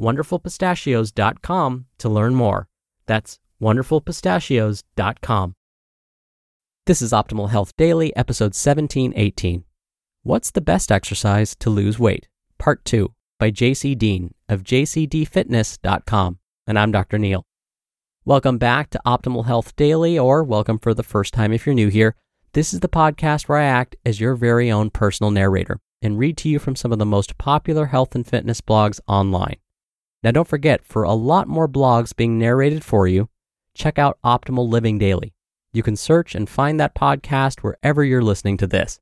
wonderfulpistachios.com to learn more. That's wonderfulpistachios.com. This is Optimal Health Daily, episode 1718. What's the best exercise to lose weight? Part 2 by JC Deen of jcdfitness.com. And I'm Dr. Neal. Welcome back to Optimal Health Daily, or welcome for the first time if you're new here. This is the podcast where I act as your very own personal narrator and read to you from some of the most popular health and fitness blogs online. Now, don't forget, for a lot more blogs being narrated for you, check out Optimal Living Daily. You can search and find that podcast wherever you're listening to this.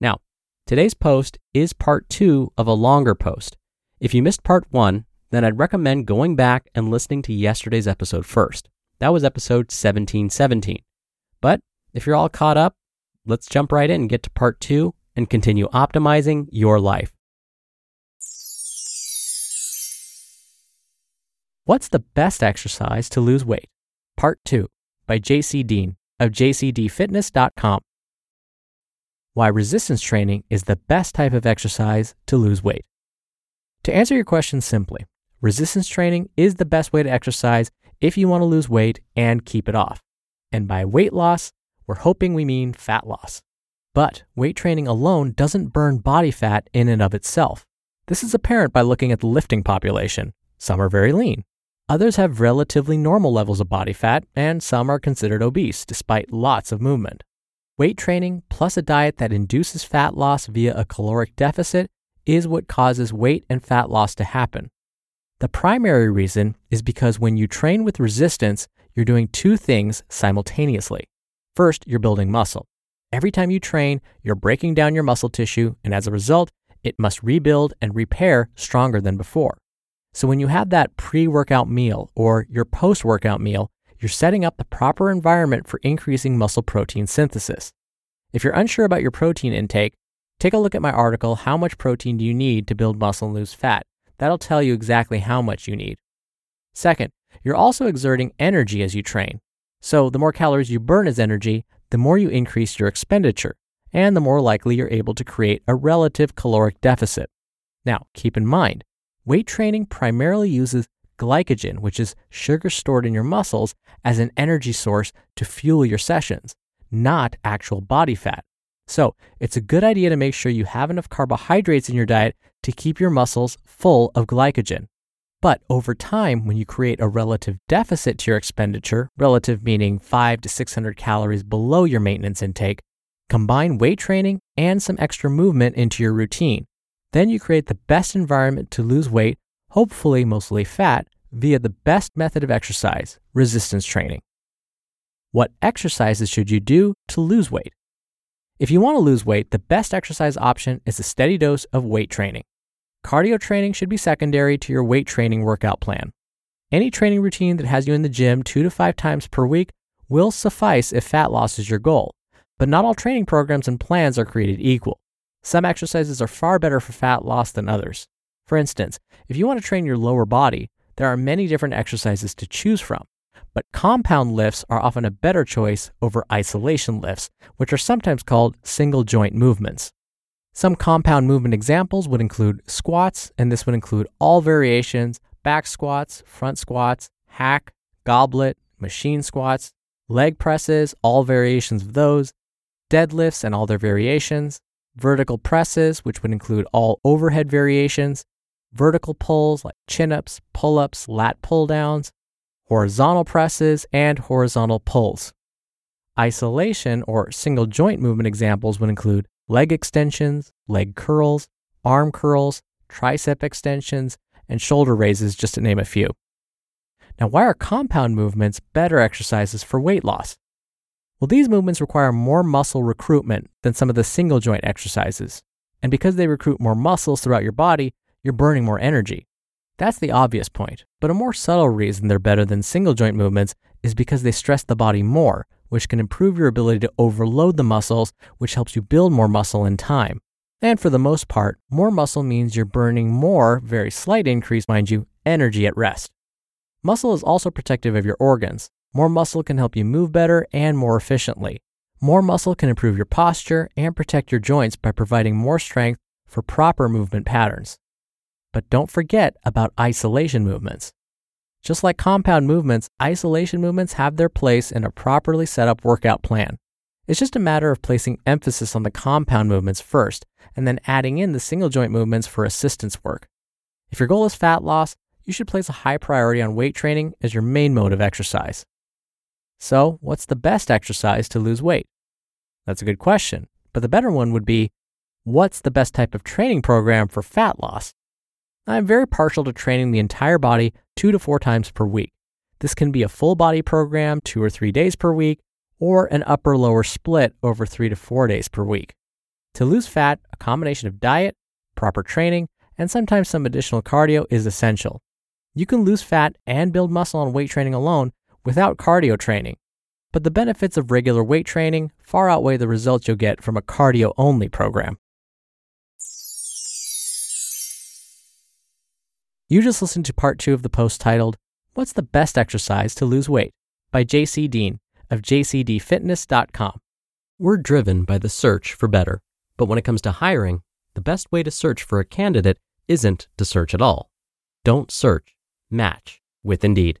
Now, today's post is part two of a longer post. If you missed part one, then I'd recommend going back and listening to yesterday's episode first. That was episode 1717. But if you're all caught up, let's jump right in and get to part two and continue optimizing your life. What's the best exercise to lose weight? Part 2 by JC Deen of jcdfitness.com. Why resistance training is the best type of exercise to lose weight. To answer your question simply, resistance training is the best way to exercise if you want to lose weight and keep it off. And by weight loss, we're hoping we mean fat loss. But weight training alone doesn't burn body fat in and of itself. This is apparent by looking at the lifting population. Some are very lean. Others have relatively normal levels of body fat, and some are considered obese despite lots of movement. Weight training plus a diet that induces fat loss via a caloric deficit is what causes weight and fat loss to happen. The primary reason is because when you train with resistance, you're doing two things simultaneously. First, you're building muscle. Every time you train, you're breaking down your muscle tissue, and as a result, it must rebuild and repair stronger than before. So when you have that pre workout meal or your post workout meal, you're setting up the proper environment for increasing muscle protein synthesis. If you're unsure about your protein intake, take a look at my article, How Much Protein Do You Need to Build Muscle and Lose Fat? That'll tell you exactly how much you need. Second, you're also exerting energy as you train. So the more calories you burn as energy, the more you increase your expenditure, and the more likely you're able to create a relative caloric deficit. Now, keep in mind, weight training primarily uses glycogen, which is sugar stored in your muscles, as an energy source to fuel your sessions, not actual body fat. So, it's a good idea to make sure you have enough carbohydrates in your diet to keep your muscles full of glycogen. But over time, when you create a relative deficit to your expenditure, relative meaning 5 to 600 calories below your maintenance intake, combine weight training and some extra movement into your routine. Then you create the best environment to lose weight, hopefully mostly fat, via the best method of exercise, resistance training. What exercises should you do to lose weight? If you want to lose weight, the best exercise option is a steady dose of weight training. Cardio training should be secondary to your weight training workout plan. Any training routine that has you in the gym two to five times per week will suffice if fat loss is your goal. But not all training programs and plans are created equal. Some exercises are far better for fat loss than others. For instance, if you want to train your lower body, there are many different exercises to choose from. But compound lifts are often a better choice over isolation lifts, which are sometimes called single joint movements. Some compound movement examples would include squats, and this would include all variations back squats, front squats, hack, goblet, machine squats, leg presses, all variations of those, deadlifts and all their variations, vertical presses, which would include all overhead variations, vertical pulls like chin ups, pull ups, lat pull downs, horizontal presses, and horizontal pulls. Isolation or single joint movement examples would include leg extensions, leg curls, arm curls, tricep extensions, and shoulder raises, just to name a few. Now, why are compound movements better exercises for weight loss? Well, these movements require more muscle recruitment than some of the single joint exercises. And because they recruit more muscles throughout your body, you're burning more energy. That's the obvious point, but a more subtle reason they're better than single joint movements is because they stress the body more, which can improve your ability to overload the muscles, which helps you build more muscle in time. And for the most part, more muscle means you're burning more, very slight increase, mind you, energy at rest. Muscle is also protective of your organs. More muscle can help you move better and more efficiently. More muscle can improve your posture and protect your joints by providing more strength for proper movement patterns. But don't forget about isolation movements. Just like compound movements, isolation movements have their place in a properly set up workout plan. It's just a matter of placing emphasis on the compound movements first and then adding in the single joint movements for assistance work. If your goal is fat loss, you should place a high priority on weight training as your main mode of exercise. So, what's the best exercise to lose weight? That's a good question, but the better one would be what's the best type of training program for fat loss? I'm very partial to training the entire body two to four times per week. This can be a full body program, two or three days per week, or an upper lower split over three to four days per week. To lose fat, a combination of diet, proper training, and sometimes some additional cardio is essential. You can lose fat and build muscle on weight training alone without cardio training, but the benefits of regular weight training far outweigh the results you'll get from a cardio only program. You just listened to part two of the post titled, What's the Best Exercise to Lose Weight? by JC Deen of jcdfitness.com. We're driven by the search for better, but when it comes to hiring, the best way to search for a candidate isn't to search at all. Don't search, match with Indeed.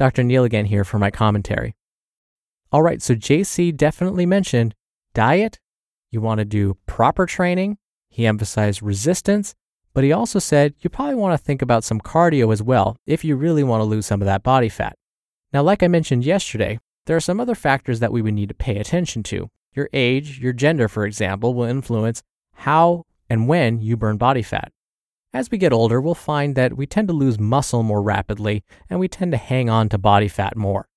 Dr. Neal again here for my commentary. All right, so JC definitely mentioned diet. You want to do proper training. He emphasized resistance but he also said you probably want to think about some cardio as well if you really want to lose some of that body fat. Now, like I mentioned yesterday, there are some other factors that we would need to pay attention to. Your age, your gender, for example, will influence how and when you burn body fat. As we get older, we'll find that we tend to lose muscle more rapidly and we tend to hang on to body fat more.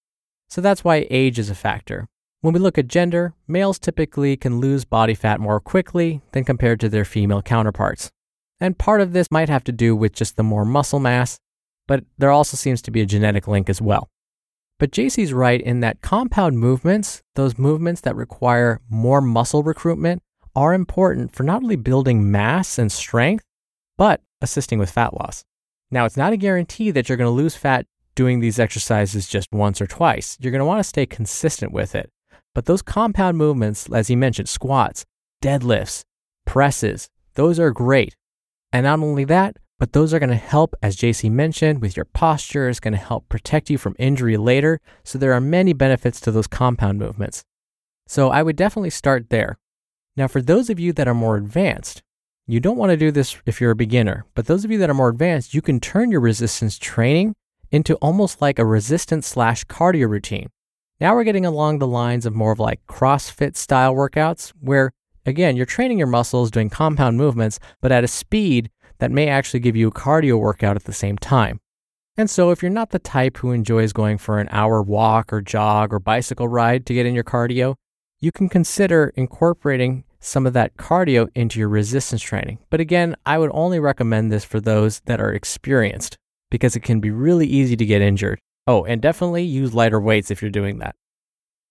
So that's why age is a factor. When we look at gender, males typically can lose body fat more quickly than compared to their female counterparts. And part of this might have to do with just the more muscle mass, but there also seems to be a genetic link as well. But JC's right in that compound movements, those movements that require more muscle recruitment, are important for not only building mass and strength, but assisting with fat loss. Now, it's not a guarantee that you're going to lose fat doing these exercises just once or twice. You're going to want to stay consistent with it. But those compound movements, as he mentioned, squats, deadlifts, presses, those are great. And not only that, but those are going to help, as JC mentioned, with your posture. It's going to help protect you from injury later. So there are many benefits to those compound movements. So I would definitely start there. Now, for those of you that are more advanced, you don't want to do this if you're a beginner, but those of you that are more advanced, you can turn your resistance training into almost like a resistance slash cardio routine. Now we're getting along the lines of more of like CrossFit style workouts where Again, you're training your muscles doing compound movements, but at a speed that may actually give you a cardio workout at the same time. And so, if you're not the type who enjoys going for an hour walk or jog or bicycle ride to get in your cardio, you can consider incorporating some of that cardio into your resistance training. But again, I would only recommend this for those that are experienced because it can be really easy to get injured. Oh, and definitely use lighter weights if you're doing that.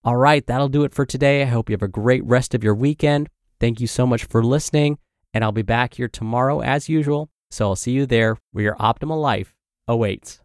All right, that'll do it for today. I hope you have a great rest of your weekend. Thank you so much for listening, and I'll be back here tomorrow as usual. So I'll see you there where your optimal life awaits.